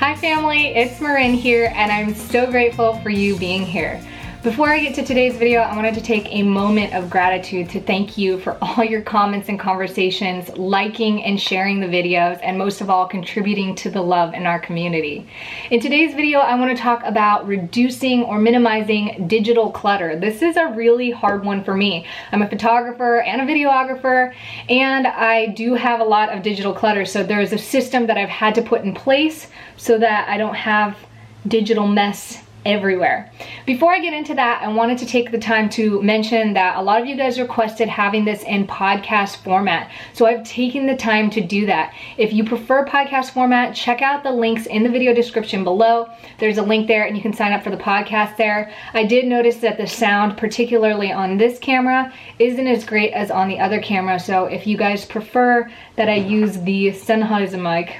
Hi family, it's Marin here and I'm so grateful for you being here. Before I get to today's video, I wanted to take a moment of gratitude to thank you for all your comments and conversations, liking and sharing the videos, and most of all, contributing to the love in our community. In today's video, I wanna talk about reducing or minimizing digital clutter. This is a really hard one for me. I'm a photographer and a videographer, and I do have a lot of digital clutter, so there's a system that I've had to put in place so that I don't have digital mess everywhere. Before I get into that, I wanted to take the time to mention that a lot of you guys requested having this in podcast format. So I've taken the time to do that. If you prefer podcast format, check out the links in the video description below. There's a link there and you can sign up for the podcast there. I did notice that the sound, particularly on this camera, isn't as great as on the other camera. So if you guys prefer that I use the Sennheiser mic,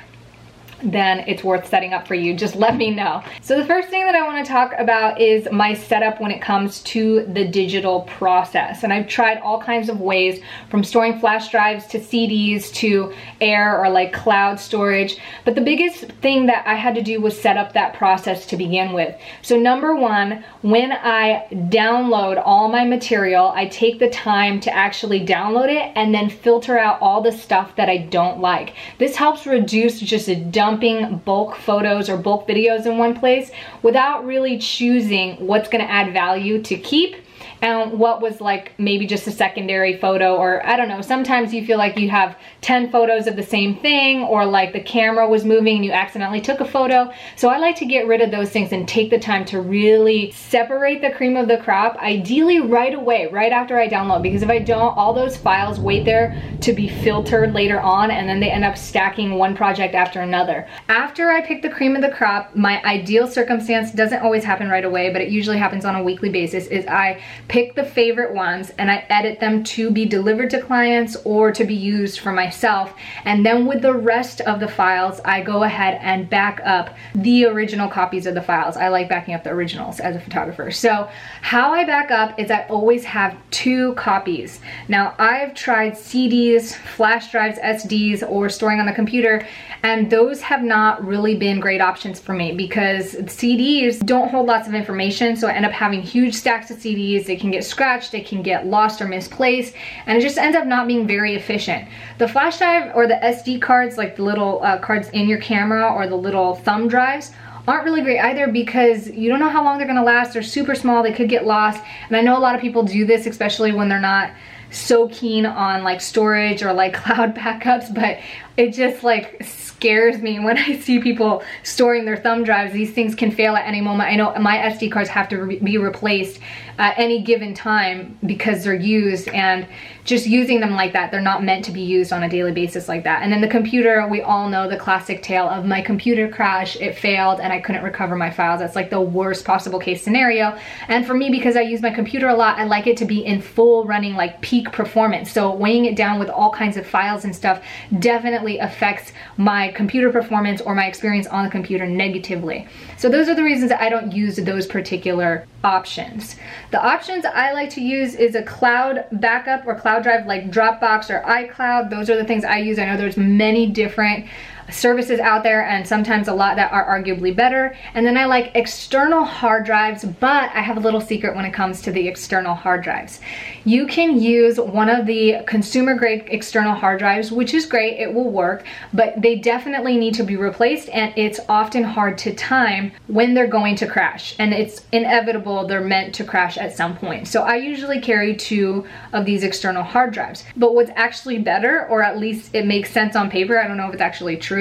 then it's worth setting up for you. Just let me know. So the first thing that I wanna talk about is my setup when it comes to the digital process. And I've tried all kinds of ways from storing flash drives to CDs to air or like cloud storage. But the biggest thing that I had to do was set up that process to begin with. So number one, when I download all my material, I take the time to actually download it and then filter out all the stuff that I don't like. This helps reduce just a dump dumping bulk photos or bulk videos in one place without really choosing what's gonna add value to keep and what was like maybe just a secondary photo or I don't know, sometimes you feel like you have 10 photos of the same thing or like the camera was moving and you accidentally took a photo. So I like to get rid of those things and take the time to really separate the cream of the crop, ideally right away, right after I download because if I don't, all those files wait there to be filtered later on and then they end up stacking one project after another. After I pick the cream of the crop, my ideal circumstance doesn't always happen right away, but it usually happens on a weekly basis, is I pick the favorite ones and I edit them to be delivered to clients or to be used for myself. And then with the rest of the files, I go ahead and back up the original copies of the files. I like backing up the originals as a photographer. So how I back up is I always have two copies. Now I've tried CDs, flash drives, SDs, or storing on the computer, and those have not really been great options for me because CDs don't hold lots of information, so I end up having huge stacks of CDs. They can get scratched, they can get lost or misplaced, and it just ends up not being very efficient. The flash drive or the SD cards, like the little uh, cards in your camera or the little thumb drives, aren't really great either because you don't know how long they're gonna last. They're super small, they could get lost. And I know a lot of people do this, especially when they're not so keen on like storage or like cloud backups, but it just like scares me when I see people storing their thumb drives. These things can fail at any moment. I know my SD cards have to re be replaced at any given time because they're used and just using them like that, they're not meant to be used on a daily basis like that. And then the computer, we all know the classic tale of my computer crash, it failed and I couldn't recover my files. That's like the worst possible case scenario. And for me, because I use my computer a lot, I like it to be in full running like peak performance. So weighing it down with all kinds of files and stuff definitely affects my computer performance or my experience on the computer negatively. So those are the reasons I don't use those particular options. The options I like to use is a cloud backup or cloud drive like Dropbox or iCloud. Those are the things I use. I know there's many different services out there and sometimes a lot that are arguably better. And then I like external hard drives, but I have a little secret when it comes to the external hard drives. You can use one of the consumer grade external hard drives, which is great, it will work, but they definitely need to be replaced and it's often hard to time when they're going to crash. And it's inevitable they're meant to crash at some point. So I usually carry two of these external hard drives. But what's actually better, or at least it makes sense on paper, I don't know if it's actually true,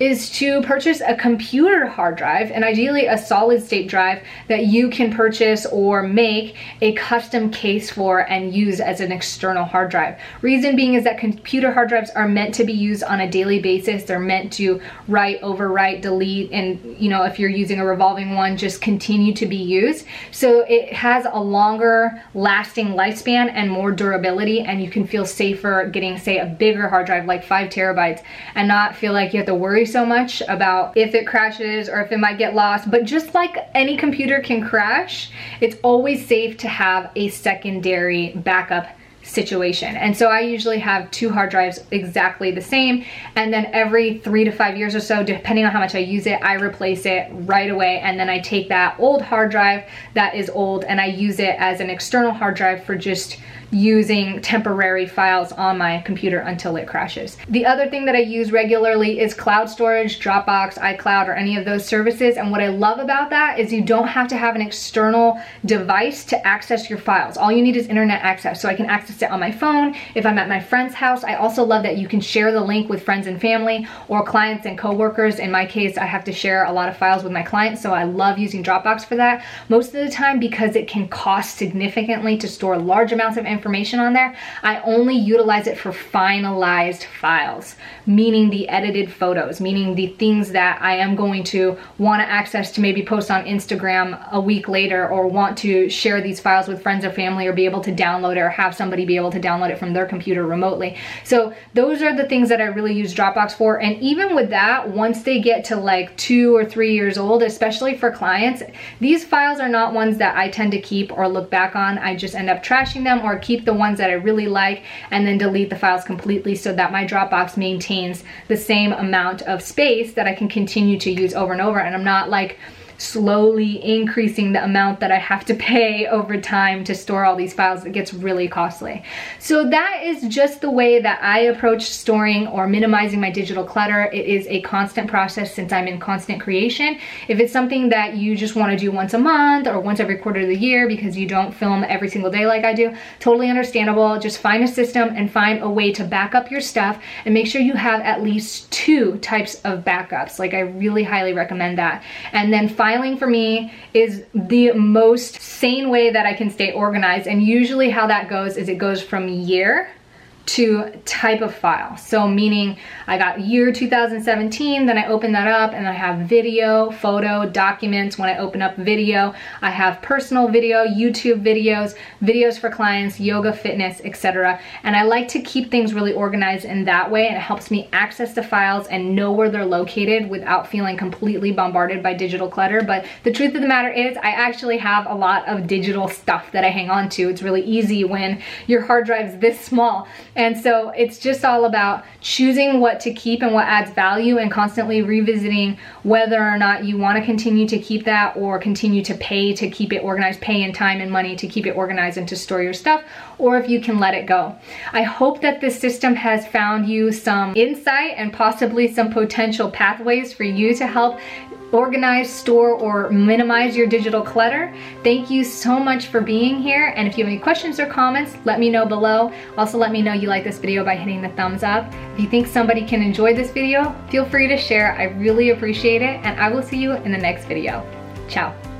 is to purchase a computer hard drive and ideally a solid state drive that you can purchase or make a custom case for and use as an external hard drive. Reason being is that computer hard drives are meant to be used on a daily basis. They're meant to write, overwrite, delete, and you know, if you're using a revolving one, just continue to be used. So it has a longer lasting lifespan and more durability and you can feel safer getting say a bigger hard drive like five terabytes and not feel like you have to worry so much about if it crashes or if it might get lost. But just like any computer can crash, it's always safe to have a secondary backup situation. And so I usually have two hard drives exactly the same. And then every three to five years or so, depending on how much I use it, I replace it right away. And then I take that old hard drive that is old and I use it as an external hard drive for just using temporary files on my computer until it crashes. The other thing that I use regularly is cloud storage, Dropbox, iCloud, or any of those services. And what I love about that is you don't have to have an external device to access your files. All you need is internet access. So I can access it on my phone. If I'm at my friend's house, I also love that you can share the link with friends and family or clients and coworkers. In my case, I have to share a lot of files with my clients. So I love using Dropbox for that most of the time because it can cost significantly to store large amounts of information information on there, I only utilize it for finalized files, meaning the edited photos, meaning the things that I am going to want to access to maybe post on Instagram a week later or want to share these files with friends or family or be able to download it or have somebody be able to download it from their computer remotely. So those are the things that I really use Dropbox for. And even with that, once they get to like two or three years old, especially for clients, these files are not ones that I tend to keep or look back on. I just end up trashing them or keep the ones that I really like and then delete the files completely so that my Dropbox maintains the same amount of space that I can continue to use over and over. And I'm not like slowly increasing the amount that I have to pay over time to store all these files. It gets really costly. So that is just the way that I approach storing or minimizing my digital clutter. It is a constant process since I'm in constant creation. If it's something that you just want to do once a month or once every quarter of the year because you don't film every single day like I do, totally understandable. Just find a system and find a way to back up your stuff and make sure you have at least two types of backups. Like I really highly recommend that. And then find filing for me is the most sane way that I can stay organized. And usually how that goes is it goes from year to type of file. So meaning I got year 2017, then I open that up and I have video, photo, documents. When I open up video, I have personal video, YouTube videos, videos for clients, yoga, fitness, etc. And I like to keep things really organized in that way and it helps me access the files and know where they're located without feeling completely bombarded by digital clutter. But the truth of the matter is I actually have a lot of digital stuff that I hang on to. It's really easy when your hard drive's this small and so it's just all about choosing what to keep and what adds value and constantly revisiting whether or not you want to continue to keep that or continue to pay to keep it organized, pay in time and money to keep it organized and to store your stuff, or if you can let it go. I hope that this system has found you some insight and possibly some potential pathways for you to help organize, store, or minimize your digital clutter. Thank you so much for being here. And if you have any questions or comments, let me know below. Also let me know you like this video by hitting the thumbs up. If you think somebody can enjoy this video, feel free to share. I really appreciate it. And I will see you in the next video. Ciao.